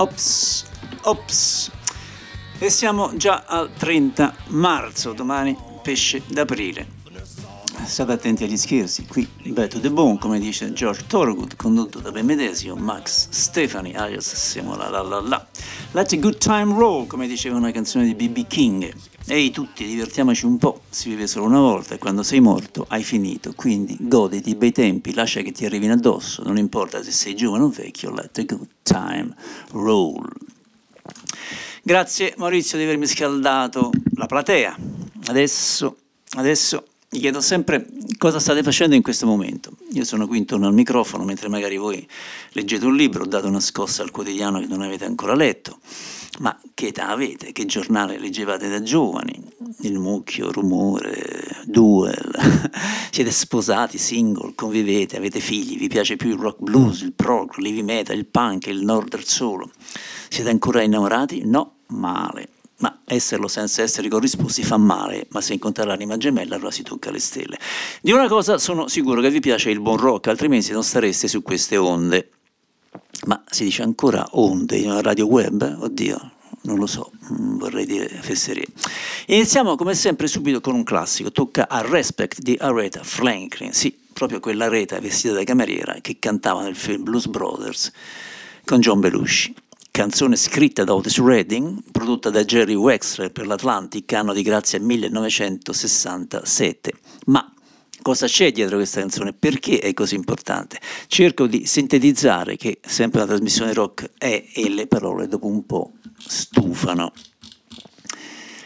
Ops, ops. E siamo già al 30 marzo, domani pesce d'aprile. State attenti agli scherzi, qui Back to the Bone, come dice George Thorogood, condotto da me medesimo, Max Stefani, alias Siamo la la la la. Let a good time roll, come diceva una canzone di B.B. King. Ehi tutti, divertiamoci un po', si vive solo una volta e quando sei morto hai finito, quindi goditi i bei tempi, lascia che ti arrivino addosso, non importa se sei giovane o vecchio, let a good time roll. Grazie Maurizio di avermi scaldato la platea. Adesso, adesso mi chiedo sempre cosa state facendo in questo momento. Io sono qui intorno al microfono mentre magari voi leggete un libro, date una scossa al quotidiano che non avete ancora letto. Ma che età avete? Che giornale leggevate da giovani? Il mucchio, rumore, duel. Siete sposati, single, convivete, avete figli, vi piace più il rock blues, il prog, l'heavy metal, il punk, il nord del solo. Siete ancora innamorati? No, male ma esserlo senza essere corrisposti fa male, ma se incontrare l'anima gemella allora si tocca le stelle. Di una cosa sono sicuro che vi piace il buon rock, altrimenti non stareste su queste onde. Ma si dice ancora onde in una radio web? Oddio, non lo so, mm, vorrei dire fesserie. Iniziamo come sempre subito con un classico, tocca a Respect di Aretha Franklin, sì, proprio quella Aretha vestita da cameriera che cantava nel film Blues Brothers con John Belushi canzone scritta da Otis Redding, prodotta da Jerry Wexler per l'Atlantic, anno di grazia 1967. Ma cosa c'è dietro questa canzone? Perché è così importante? Cerco di sintetizzare che sempre una trasmissione rock è e le parole dopo un po' stufano.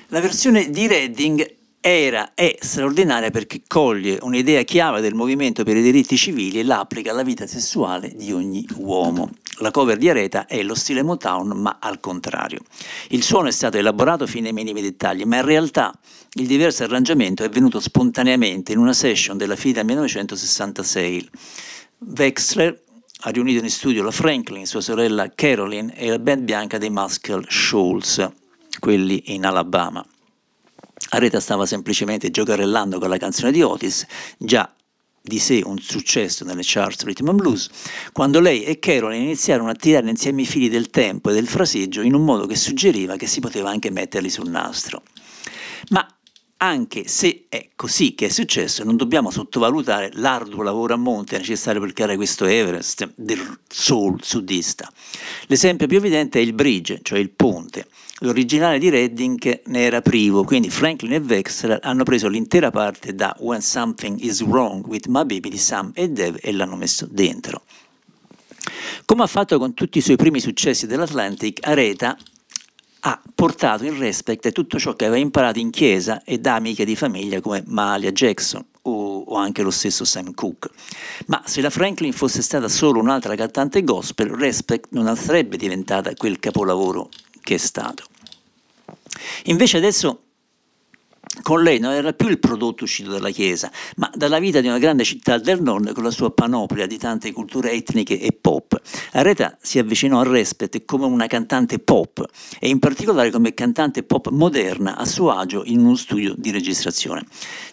La versione di Redding era è straordinaria perché coglie un'idea chiave del movimento per i diritti civili e l'applica alla vita sessuale di ogni uomo. La cover di Areta è lo stile Motown, ma al contrario. Il suono è stato elaborato fino ai minimi dettagli, ma in realtà il diverso arrangiamento è venuto spontaneamente in una session della fine del 1966. Wexler ha riunito in studio la Franklin, sua sorella Caroline e la band bianca dei Muscle Shoals, quelli in Alabama. Areta stava semplicemente giocarellando con la canzone di Otis, già di sé un successo nelle charts rhythm and blues, quando lei e Caroline iniziarono a tirare insieme i fili del tempo e del fraseggio in un modo che suggeriva che si poteva anche metterli sul nastro. Ma anche se è così che è successo, non dobbiamo sottovalutare l'arduo lavoro a monte necessario per creare questo Everest del soul sudista. L'esempio più evidente è il bridge, cioè il ponte. L'originale di Redding ne era privo, quindi Franklin e Wexler hanno preso l'intera parte da When Something Is Wrong with My Baby di Sam e Dev e l'hanno messo dentro. Come ha fatto con tutti i suoi primi successi dell'Atlantic, Areta ha portato in respect tutto ciò che aveva imparato in chiesa e da amiche di famiglia come Malia Jackson o, o, anche lo stesso Sam Cooke. Ma se la Franklin fosse stata solo un'altra cantante gospel, Respect non sarebbe diventata quel capolavoro che è stato. Invece adesso con lei non era più il prodotto uscito dalla Chiesa, ma dalla vita di una grande città del nord con la sua panoplia di tante culture etniche e pop. Areta si avvicinò al Respect come una cantante pop e in particolare come cantante pop moderna a suo agio in uno studio di registrazione.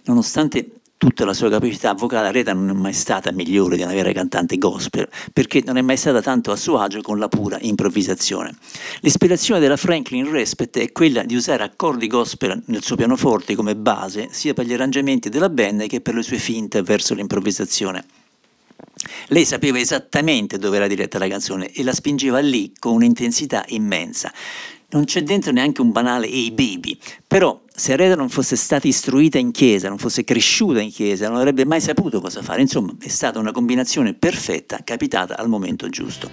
Nonostante tutta la sua capacità vocale, Reta non è mai stata migliore di una vera cantante gospel, perché non è mai stata tanto a suo agio con la pura improvvisazione. L'ispirazione della Franklin Respect è quella di usare accordi gospel nel suo pianoforte come base, sia per gli arrangiamenti della band che per le sue finte verso l'improvvisazione. Lei sapeva esattamente dove era diretta la canzone e la spingeva lì con un'intensità immensa non c'è dentro neanche un banale Hey baby, però se Areta non fosse stata istruita in chiesa, non fosse cresciuta in chiesa, non avrebbe mai saputo cosa fare. Insomma, è stata una combinazione perfetta, capitata al momento giusto.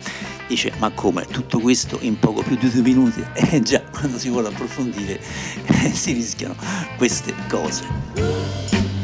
Dice, ma come? Tutto questo in poco più di due minuti? Eh già, quando si vuole approfondire eh, si rischiano queste cose.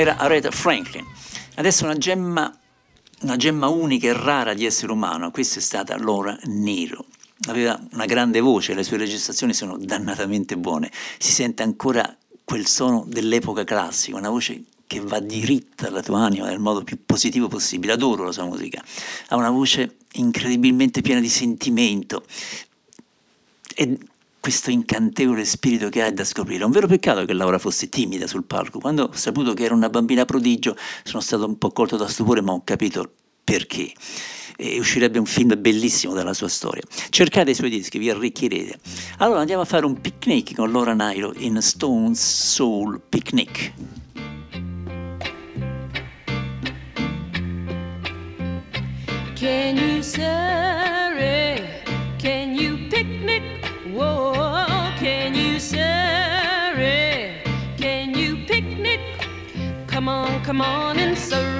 Era Aretha Franklin. Adesso una gemma, una gemma unica e rara di essere umano, questa è stata Laura Nero. Aveva una grande voce, le sue registrazioni sono dannatamente buone, si sente ancora quel suono dell'epoca classica, una voce che va diritta alla tua anima nel modo più positivo possibile. Adoro la sua musica, ha una voce incredibilmente piena di sentimento e questo incantevole spirito che ha da scoprire. È un vero peccato che Laura fosse timida sul palco. Quando ho saputo che era una bambina prodigio sono stato un po' colto da stupore, ma ho capito perché. E uscirebbe un film bellissimo dalla sua storia. Cercate i suoi dischi, vi arricchirete. Allora andiamo a fare un picnic con Laura Nairo in Stone Soul Picnic. Can you sorry? Can you sorry? Can you picnic? Come on, come on and surrey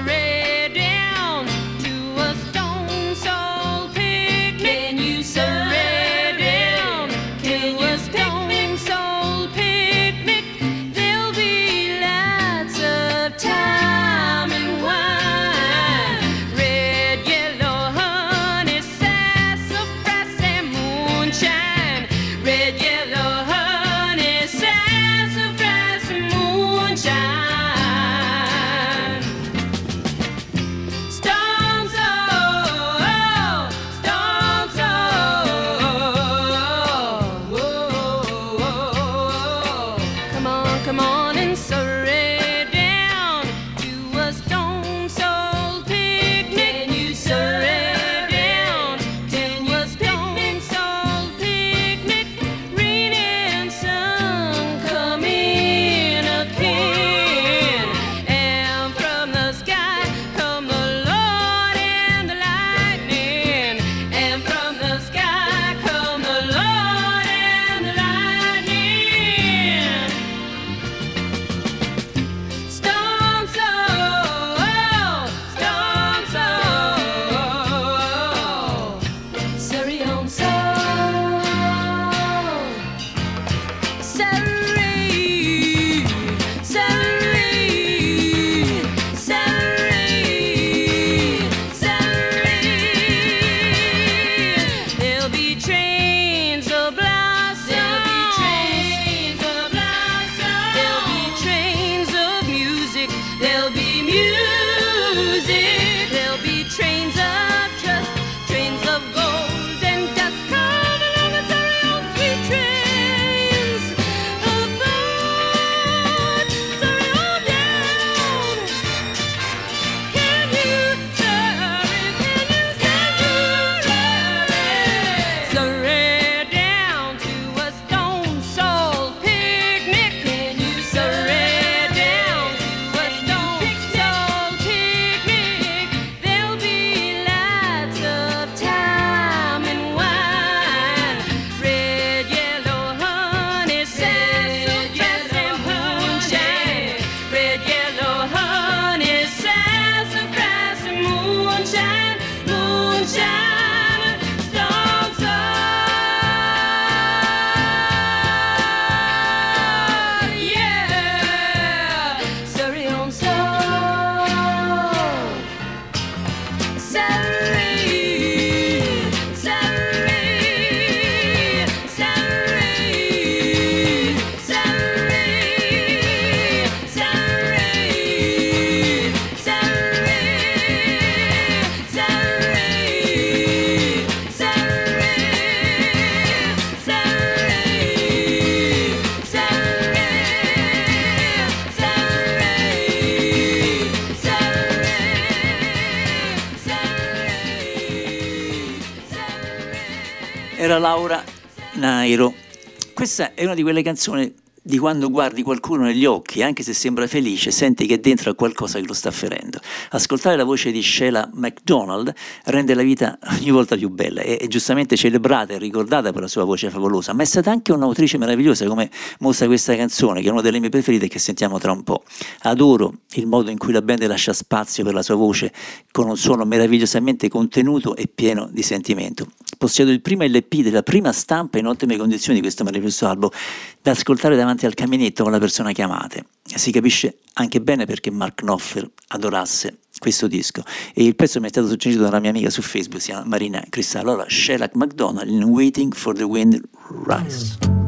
Era Laura Nairo. Questa è una di quelle canzoni di quando guardi qualcuno negli occhi, anche se sembra felice, senti che dentro ha qualcosa che lo sta ferendo. Ascoltare la voce di Sheila MacDonald rende la vita ogni volta più bella. È giustamente celebrata e ricordata per la sua voce favolosa, ma è stata anche un'autrice meravigliosa, come mostra questa canzone, che è una delle mie preferite che sentiamo tra un po'. Adoro il modo in cui la band lascia spazio per la sua voce, con un suono meravigliosamente contenuto e pieno di sentimento. Possiedo il primo LP della prima stampa in ottime condizioni di questo meraviglioso album, da ascoltare davanti davanti al caminetto con la persona che amate. Si capisce anche bene perché Mark Knopfler adorasse questo disco. E il pezzo mi è stato suggerito dalla mia amica su Facebook, si chiama Marina Cristallo. Allora, Shellac McDonald in Waiting for the Wind Rise.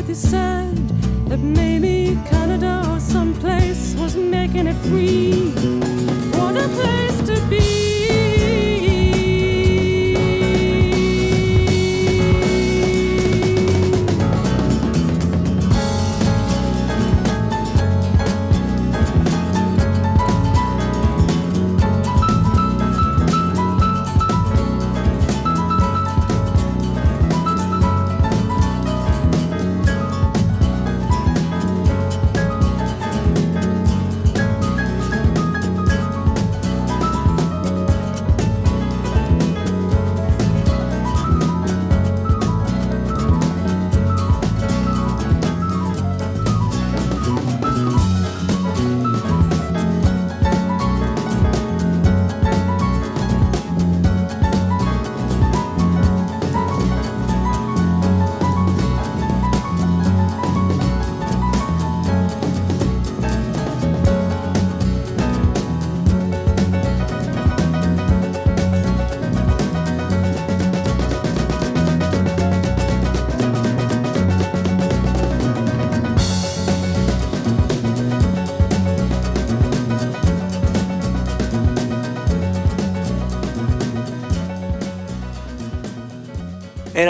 earthy sand that maybe Canada or someplace was making it free. What a place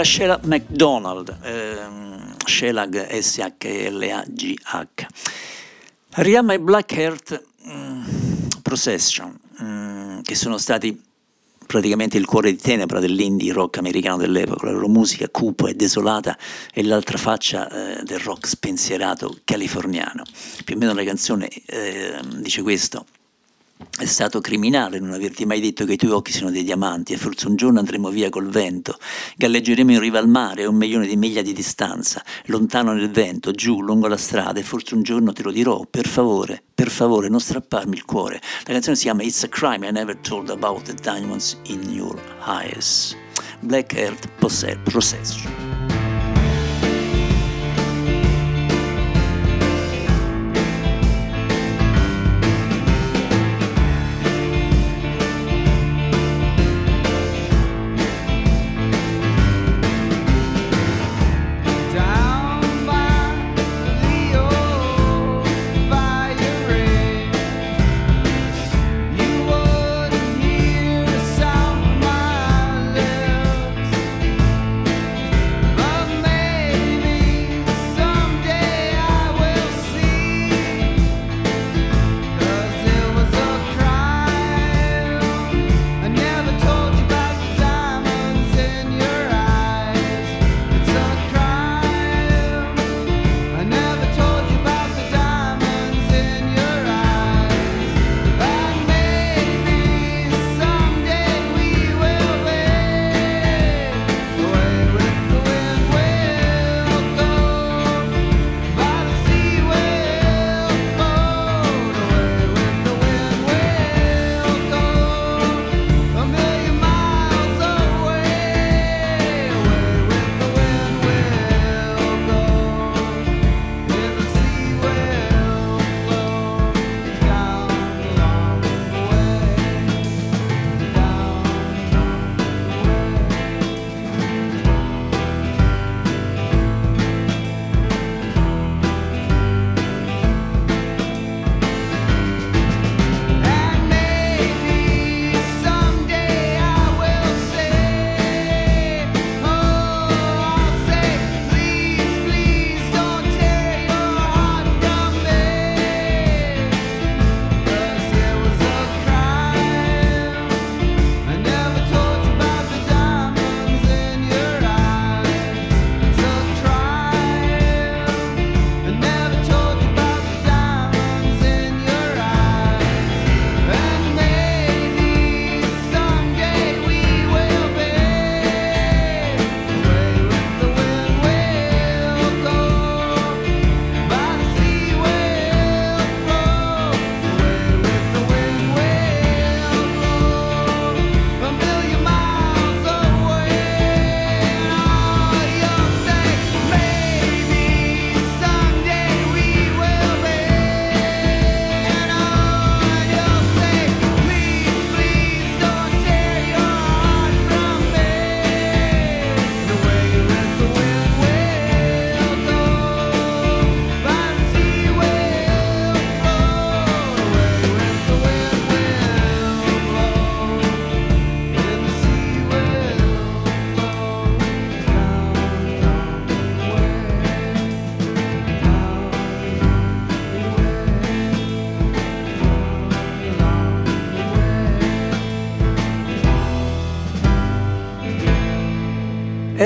Era Sheila McDonald, ehm, Shelag S-H-L-A-G-H. Arriviamo ai Black Heart mm, Procession, mm, che sono stati praticamente il cuore di tenebra dell'indie rock americano dell'epoca, la loro musica cupa e desolata e l'altra faccia eh, del rock spensierato californiano. Più o meno la canzone eh, dice questo. È stato criminale non averti mai detto che i tuoi occhi sono dei diamanti e forse un giorno andremo via col vento, galleggeremo in riva al mare a un milione di miglia di distanza, lontano nel vento, giù, lungo la strada e forse un giorno te lo dirò, per favore, per favore, non strapparmi il cuore. La canzone si chiama It's a Crime I Never Told About the Diamonds in Your Eyes. Black Earth Procession.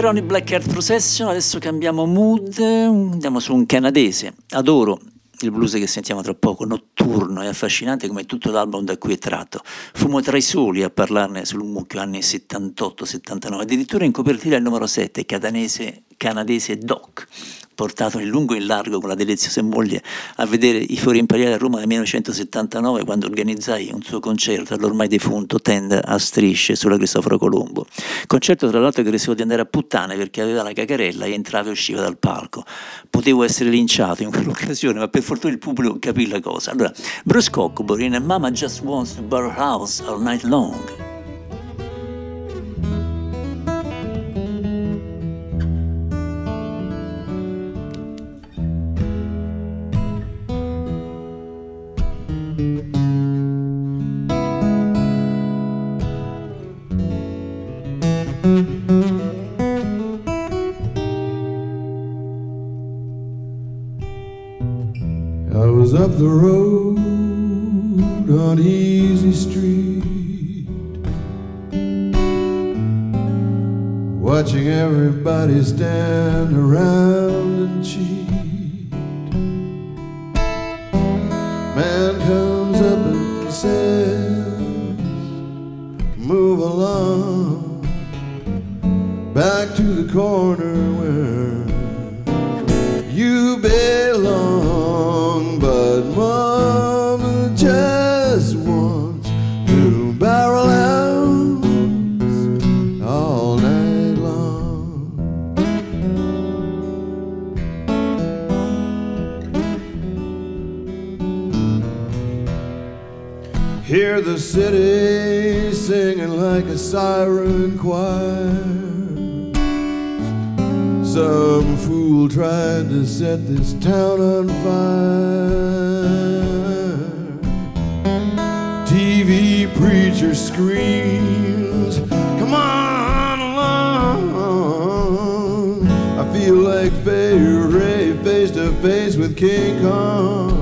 Erano i Black Earth Procession, adesso cambiamo mood, andiamo su un canadese. Adoro il blues che sentiamo tra poco, notturno e affascinante come tutto l'album da cui è tratto. Fumo tra i soli a parlarne sul mucchio anni 78-79, addirittura in copertina il numero 7, canadese, canadese Doc, portato in lungo e in largo con la deliziosa moglie a vedere i Fori Imperiali a Roma nel 1979 quando organizzai un suo concerto all'ormai defunto Tenda a Strisce sulla Cristoforo Colombo. Concerto tra l'altro che rischiò di andare a puttane perché aveva la cacarella e entrava e usciva dal palco. Potevo essere linciato in quell'occasione, ma per fortuna il pubblico capì la cosa. Allora, Bruce Cockburn in Mama Just Wants to Borrow House All Night Long. Street, watching everybody stand around and cheat. Man comes up and says, Move along back to the corner where city singing like a siren choir. Some fool tried to set this town on fire. TV preacher screams, Come on along. I feel like Fay Ray face to face with King Kong.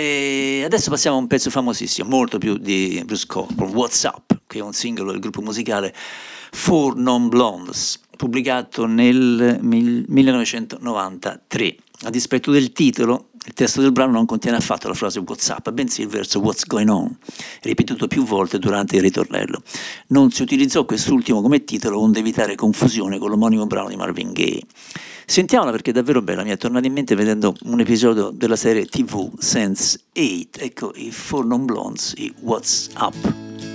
E adesso passiamo a un pezzo famosissimo, molto più di Bruce Cockburn, What's Up, che è un singolo del gruppo musicale Four Non Blondes, pubblicato nel mil- 1993. A dispetto del titolo, il testo del brano non contiene affatto la frase What's Up, bensì il verso What's Going On, ripetuto più volte durante il ritornello. Non si utilizzò quest'ultimo come titolo onde evitare confusione con l'omonimo brano di Marvin Gaye. Sentiamola perché è davvero bella, mi è tornata in mente vedendo un episodio della serie TV Sense 8, ecco i Four Non Blondes, i What's Up.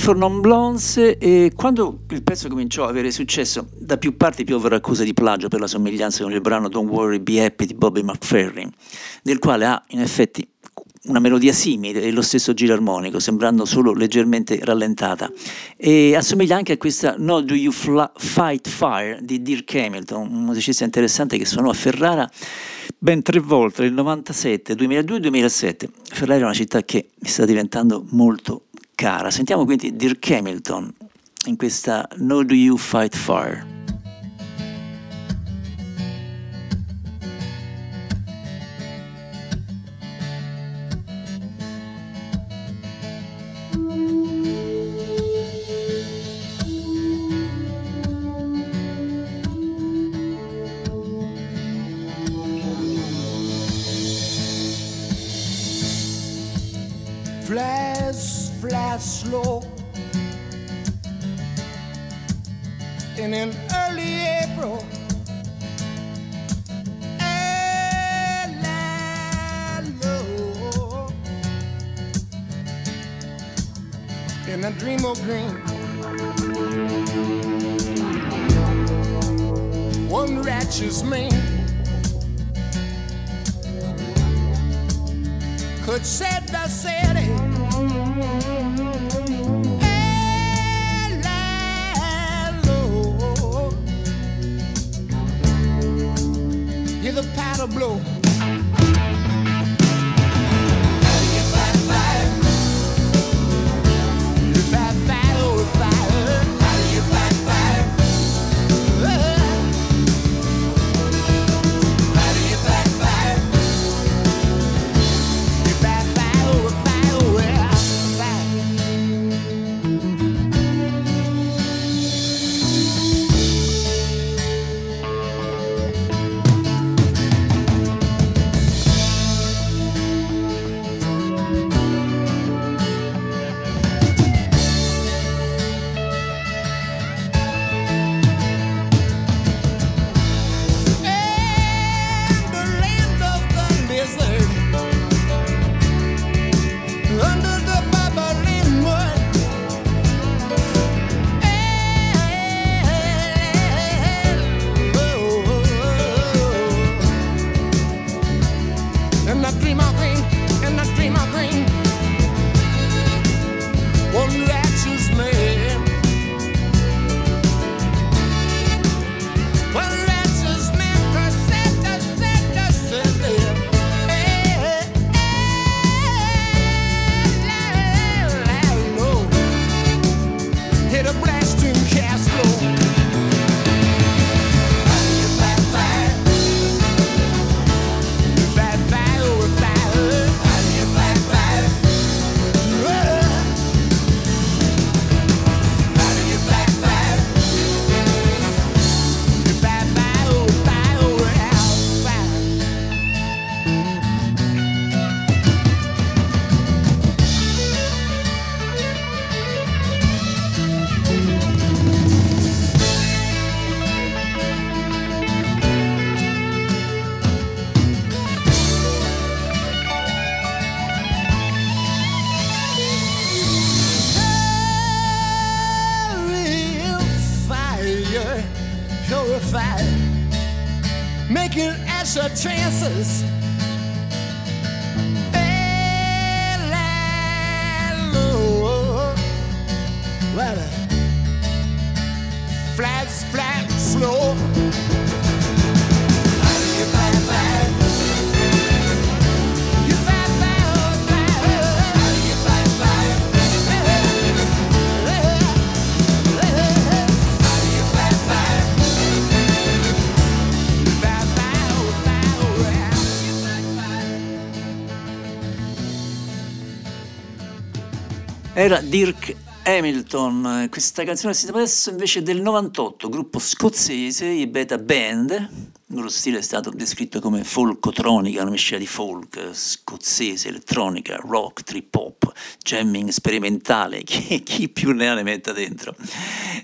Le Fornon Blondes e quando il pezzo cominciò ad avere successo, da più parti piovero accuse di plagio per la somiglianza con il brano Don't Worry Be Happy di Bobby McFerrin, nel quale ha in effetti una melodia simile e lo stesso giro armonico, sembrando solo leggermente rallentata. E assomiglia anche a questa No Do You Fla- Fight Fire di Dirk Hamilton, un musicista interessante che suonò a Ferrara ben tre volte, nel 97, 2002 e 2007. Ferrara è una città che sta diventando molto cara. Sentiamo quindi Dirk Hamilton in questa No Do You Fight Fire. Fly slow. In early April, in a dream of green. One righteous man could set the city. to blow. chances. Era Dirk Hamilton, questa canzone si chiama adesso invece del 98, gruppo scozzese, i Beta Band, loro stile è stato descritto come folkotronica, una miscela di folk, scozzese, elettronica, rock, trip hop, jamming sperimentale, chi, chi più ne ha ne metta dentro.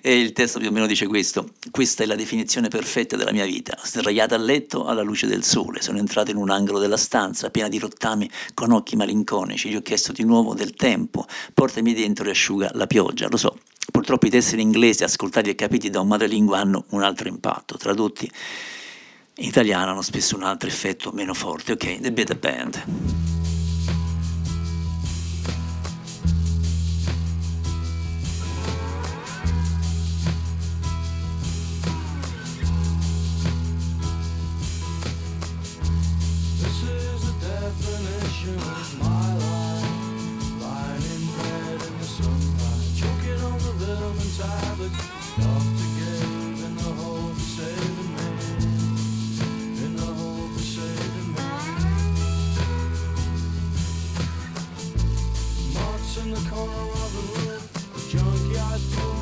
E il testo più o meno dice questo, questa è la definizione perfetta della mia vita, sdraiata a letto alla luce del sole, sono entrato in un angolo della stanza piena di rottami con occhi malinconici, gli ho chiesto di nuovo del tempo, portami dentro e asciuga la pioggia, lo so. Purtroppo i testi in inglese ascoltati e capiti da un madrelingua hanno un altro impatto, tradotti in italiano hanno spesso un altro effetto meno forte. Ok, The Beta Band. In the corner of the room, the junkyard full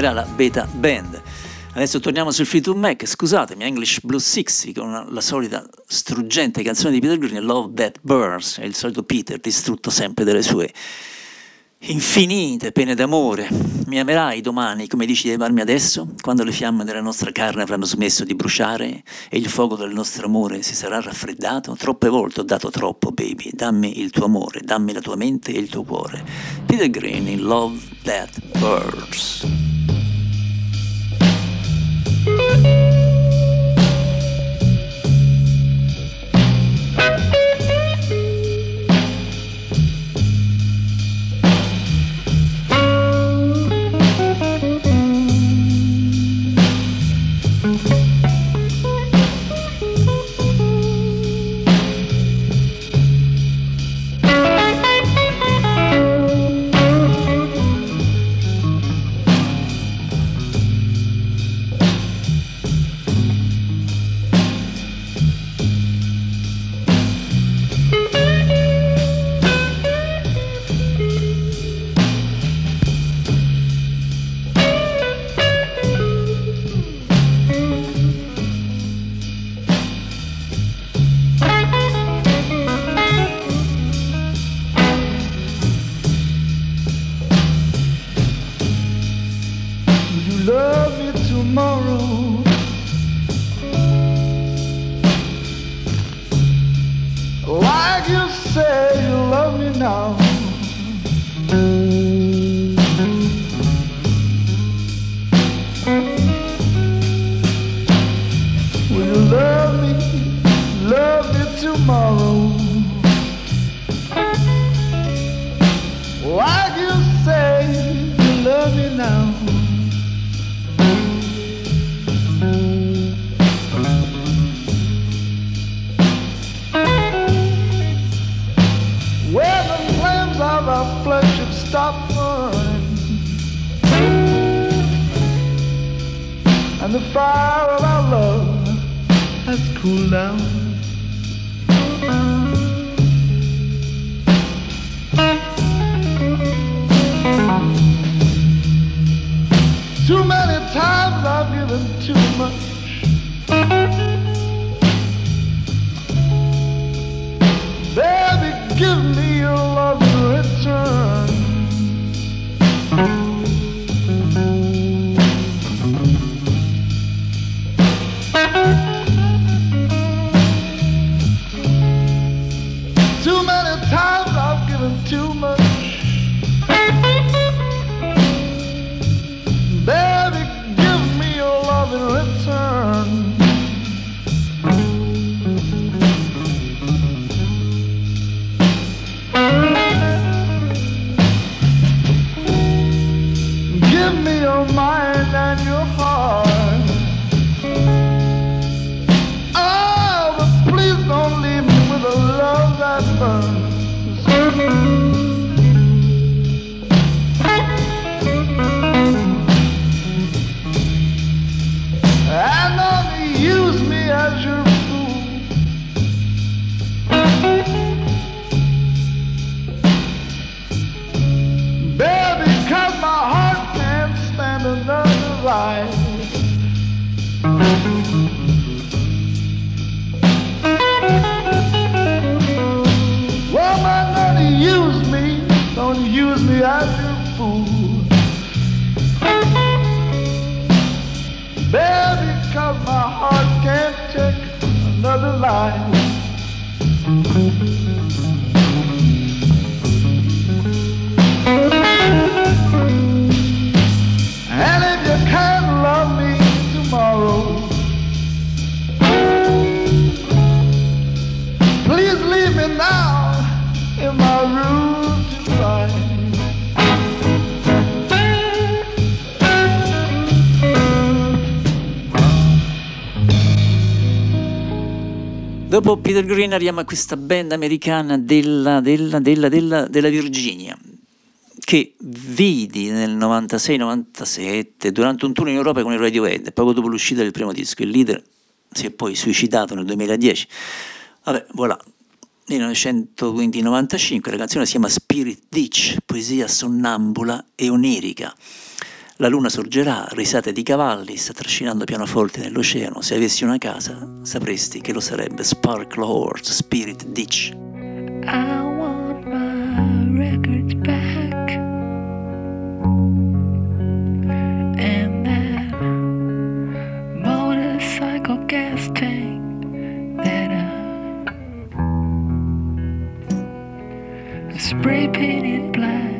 era la Beta Band. Adesso torniamo sul Fleetwood Mac, scusatemi, English Blue 60 con la solita struggente canzone di Peter Green, Love That Burns, è il solito Peter distrutto sempre dalle sue infinite pene d'amore. Mi amerai domani come dici di amarmi adesso, quando le fiamme della nostra carne avranno smesso di bruciare e il fuoco del nostro amore si sarà raffreddato? Troppe volte ho dato troppo, baby. Dammi il tuo amore, dammi la tua mente e il tuo cuore. Peter Green in Love That Burns. Música Peter Green arriviamo a questa band americana della, della, della, della, della Virginia, che vidi nel 96-97 durante un tour in Europa con il Radiohead, poco dopo l'uscita del primo disco. Il leader si è poi suicidato nel 2010. Vabbè, voilà. 1995, la canzone si chiama Spirit Ditch, poesia sonnambula e onirica. La luna sorgerà, risate di cavalli, sta trascinando pianoforti nell'oceano. Se avessi una casa, sapresti che lo sarebbe Sparkle Horse, Spirit Ditch. I want my records back. And that motorcycle gas tank that I spray painted black.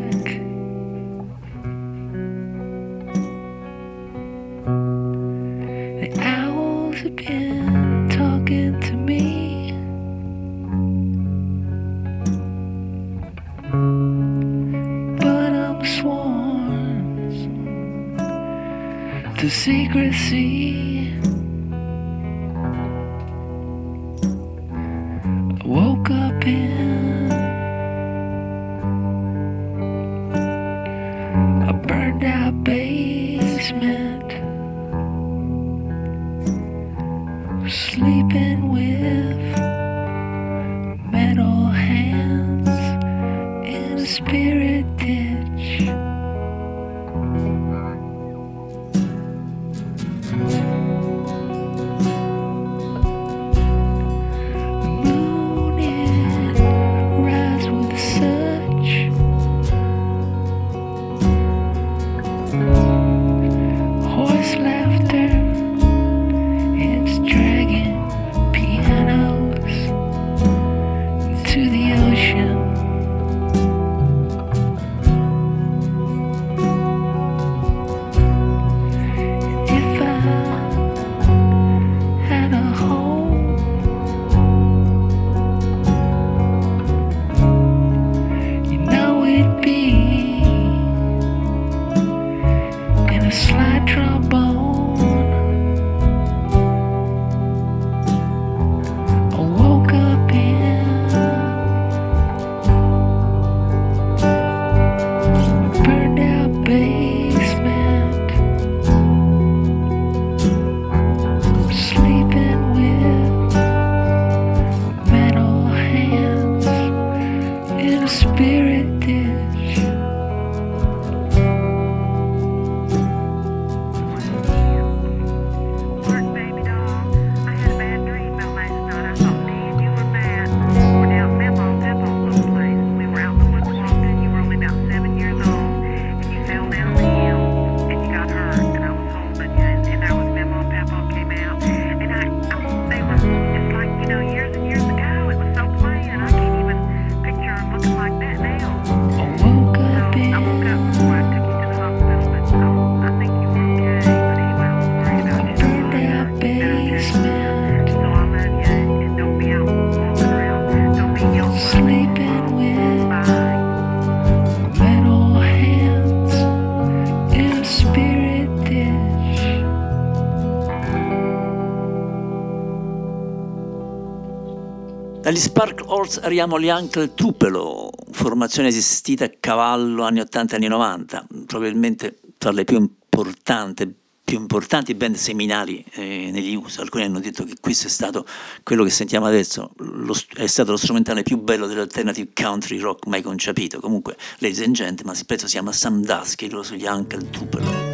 Dagli Spark Horse arriviamo agli Uncle Tupelo, formazione esistita a cavallo anni 80 e anni 90, probabilmente tra le più importanti, più importanti band seminali eh, negli USA. Alcuni hanno detto che questo è stato quello che sentiamo adesso, lo, è stato lo strumentale più bello dell'alternative country rock mai concepito. Comunque, ladies and gentlemen, il pezzo si chiama Sam Dusk, Sandusky, loro sugli Uncle Tupelo.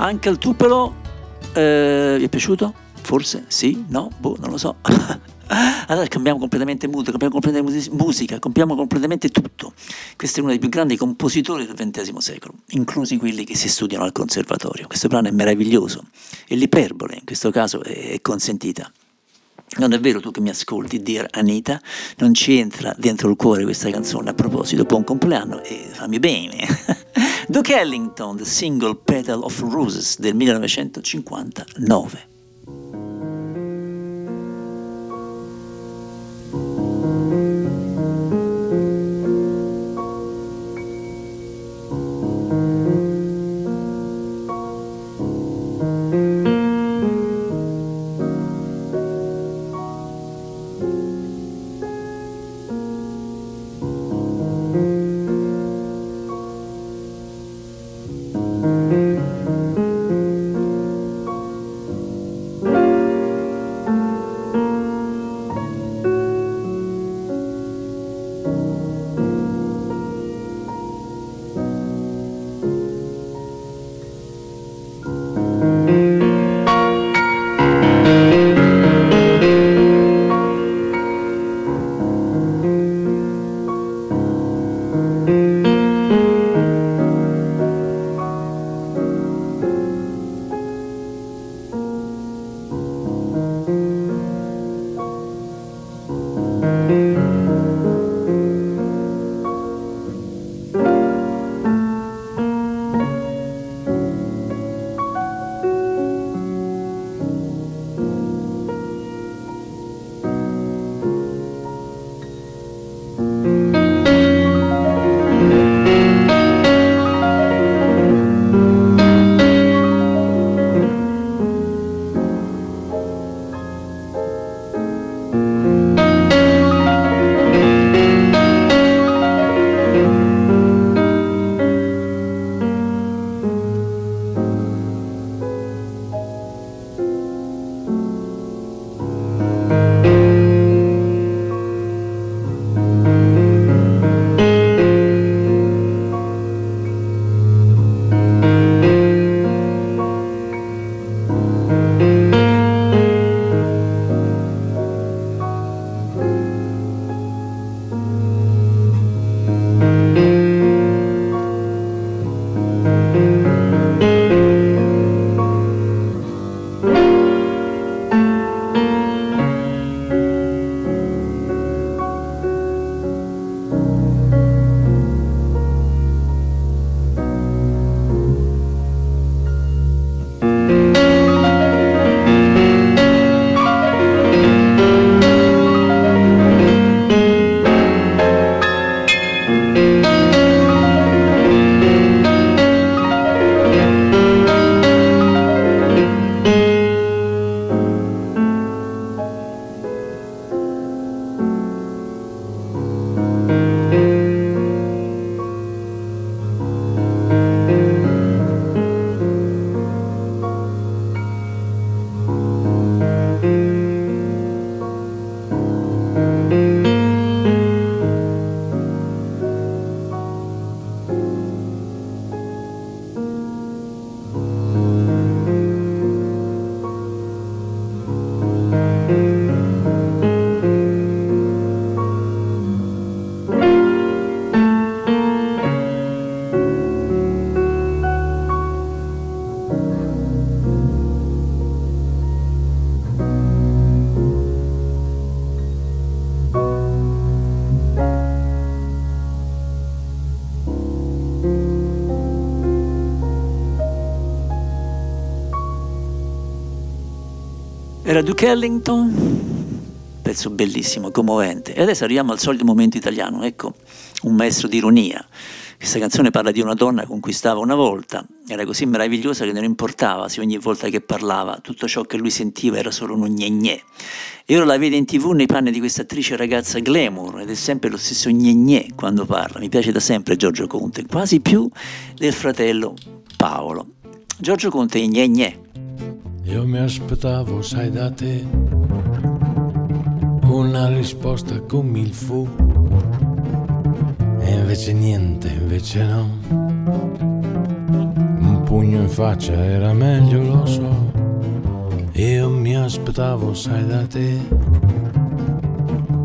Anche al Tupelo eh, vi è piaciuto? Forse? Sì? No? Boh, non lo so. allora cambiamo completamente mood, cambiamo completamente musi- musica, cambiamo completamente tutto. Questo è uno dei più grandi compositori del XX secolo, inclusi quelli che si studiano al conservatorio. Questo brano è meraviglioso e l'iperbole in questo caso è consentita. Non è vero tu che mi ascolti, Dear Anita, non ci entra dentro il cuore questa canzone. A proposito, buon compleanno e fammi bene. Duke Ellington, The Single Petal of Roses del 1959. Era Duke Ellington, pezzo bellissimo, commovente. E adesso arriviamo al solito momento italiano, ecco, un maestro di ironia. Questa canzone parla di una donna con cui stava una volta, era così meravigliosa che non importava se ogni volta che parlava tutto ciò che lui sentiva era solo un gne E ora la vede in tv nei panni di questa attrice ragazza glamour ed è sempre lo stesso gne quando parla. Mi piace da sempre Giorgio Conte, quasi più del fratello Paolo. Giorgio Conte gne Io mi aspettavo, sai da te, una risposta come il fu. E invece niente, invece no. Un pugno in faccia era meglio, lo so. Io mi aspettavo, sai da te,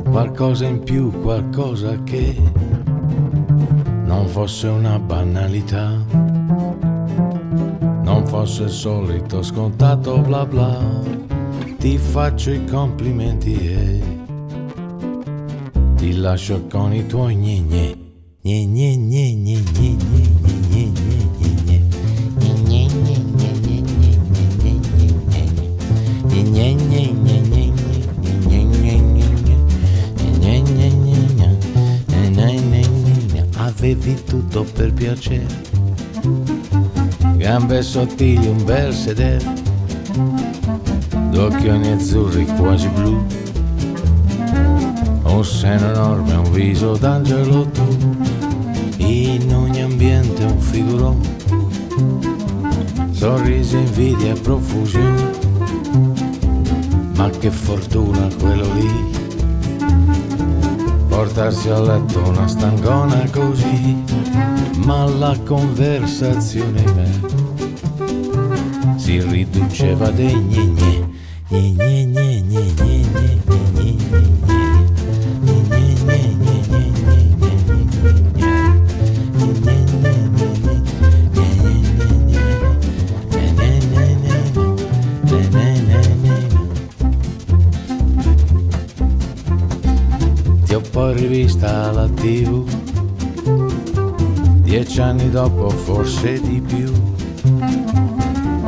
qualcosa in più, qualcosa che non fosse una banalità, non fosse il solito scontato bla bla. Ti faccio i complimenti e ti lascio con i tuoi gne gne. Gne gne gne gne gne gne gne gne gne gne. Avevi tutto per piacere, gambe sottili, un bel sedere, due occhioni azzurri quasi blu, un seno enorme, un viso d'angelo tu, in ogni ambiente un figurone. Sorrisi, invidia profusione. Ma che fortuna quello lì, portarsi a letto una stangona così, ma la conversazione me si riduceva dei gne gne, gne gne gne gne gne gne gne gne gne gne. Ti ho poi rivista alla tv, dieci anni dopo forse di più,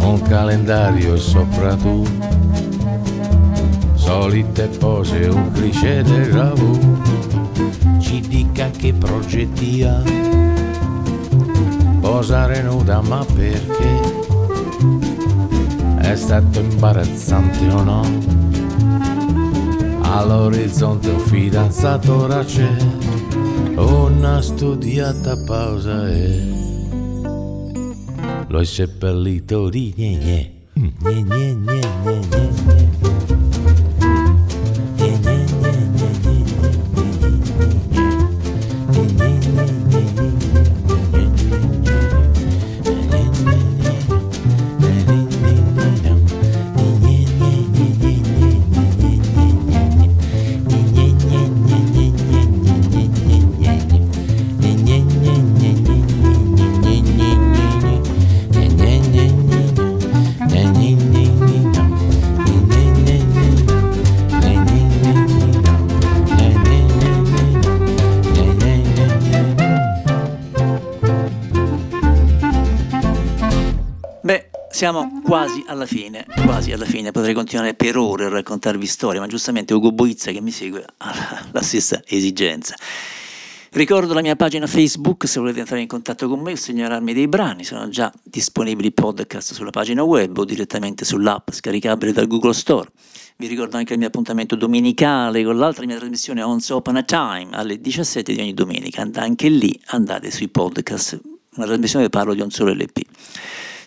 un calendario e sopra tu, solite pose, un cliché del vu, ci dica che progetti ha, posare nuda ma perché? È stato imbarazzante o no? All'orizzonte un fidanzato ora c'è. Una studiata pausa e Lože pelí to líněně, alla fine, quasi alla fine, potrei continuare per ore a raccontarvi storie, ma giustamente Ugo Boizza che mi segue ha la stessa esigenza. Ricordo la mia pagina Facebook se volete entrare in contatto con me o segnalarmi dei brani, sono già disponibili podcast sulla pagina web o direttamente sull'app scaricabile dal Google Store. Vi ricordo anche il mio appuntamento domenicale con l'altra mia trasmissione Once Open a Time alle 17 di ogni domenica. Anche lì andate sui podcast, una trasmissione dove parlo di un solo LP.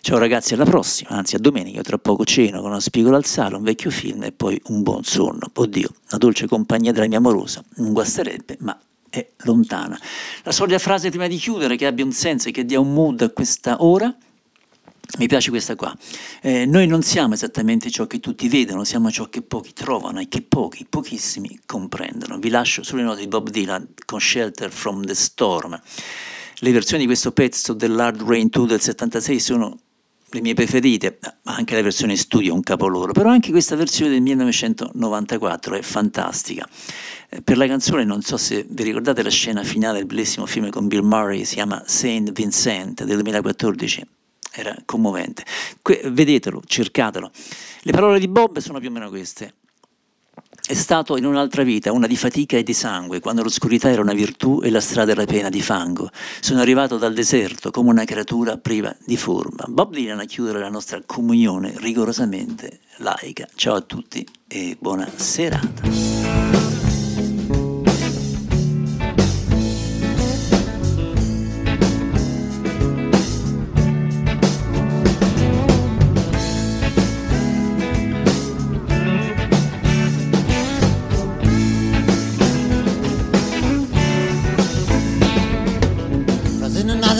Ciao ragazzi, alla prossima, anzi a domenica, tra poco ceno con una spigola al sale, un vecchio film e poi un buon sonno. Oddio, la dolce compagnia della mia amorosa non guasterebbe, ma è lontana. La solita frase prima di chiudere che abbia un senso e che dia un mood a questa ora. Mi piace questa qua. Eh, noi non siamo esattamente ciò che tutti vedono, siamo ciò che pochi trovano e che pochi, pochissimi comprendono. Vi lascio sulle note di Bob Dylan con Shelter from the Storm. Le versioni di questo pezzo dell'Hard Rain 2 del 76 sono le mie preferite, ma anche la versione studio è un capolavoro, però anche questa versione del 1994 è fantastica. Eh, Per la canzone non so se vi ricordate la scena finale del bellissimo film con Bill Murray, si chiama Saint Vincent del 2014, era commovente. Que- vedetelo, cercatelo. Le parole di Bob sono più o meno queste. È stato in un'altra vita, una di fatica e di sangue, quando l'oscurità era una virtù e la strada era piena di fango. Sono arrivato dal deserto come una creatura priva di forma. Bob Dylan a chiudere la nostra comunione rigorosamente laica. Ciao a tutti e buona serata.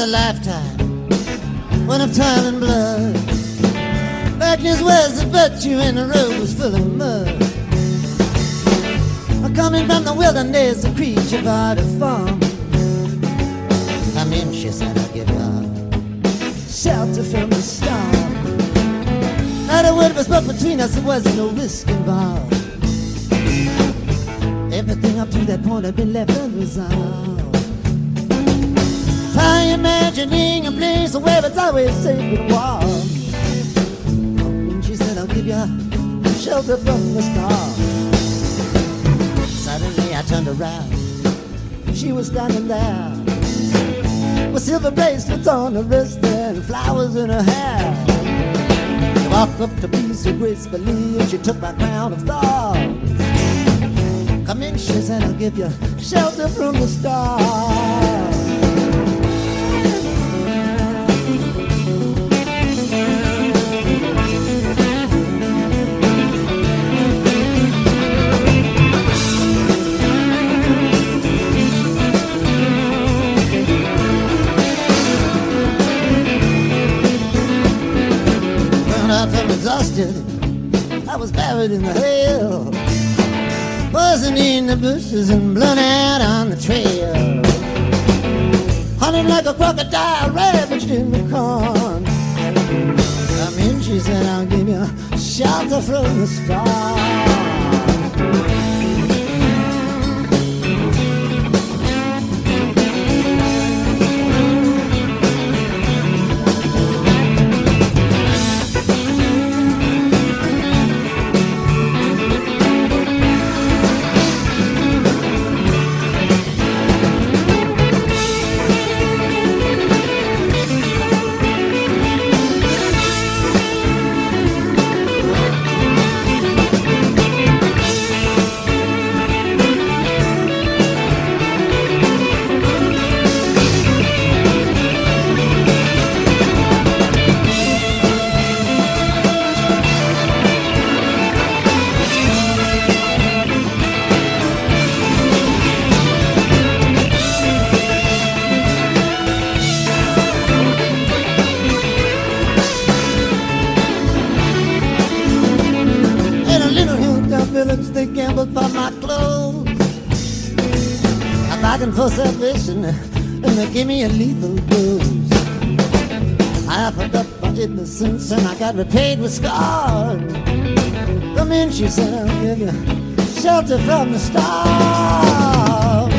Lifetime, when I'm turning blood. Darkness was the virtue and the road was full of mud. Coming from the wilderness, a creature by the farm. I'm she said, I'll give you shelter from the storm. Not a word was spoke between us, there wasn't no risk involved. Everything up to that point had been left unresolved. Try imagining a place where it's always safe and warm. And she said, I'll give you shelter from the storm. Suddenly I turned around. She was standing there with silver bracelets on her wrist and flowers in her hair. She walked up to me so gracefully and she took my crown of thorns. Come in, she said, I'll give you shelter from the stars. Exhausted, I was buried in the hail. Wasn't in the bushes and blown out on the trail. Hunting like a crocodile ravaged in the corn. Come in, she said, I'll give you shelter from the storm. A lethal dose. I offered up my innocence, and I got repaid with scars. Come in, she said, I'll give you shelter from the storm.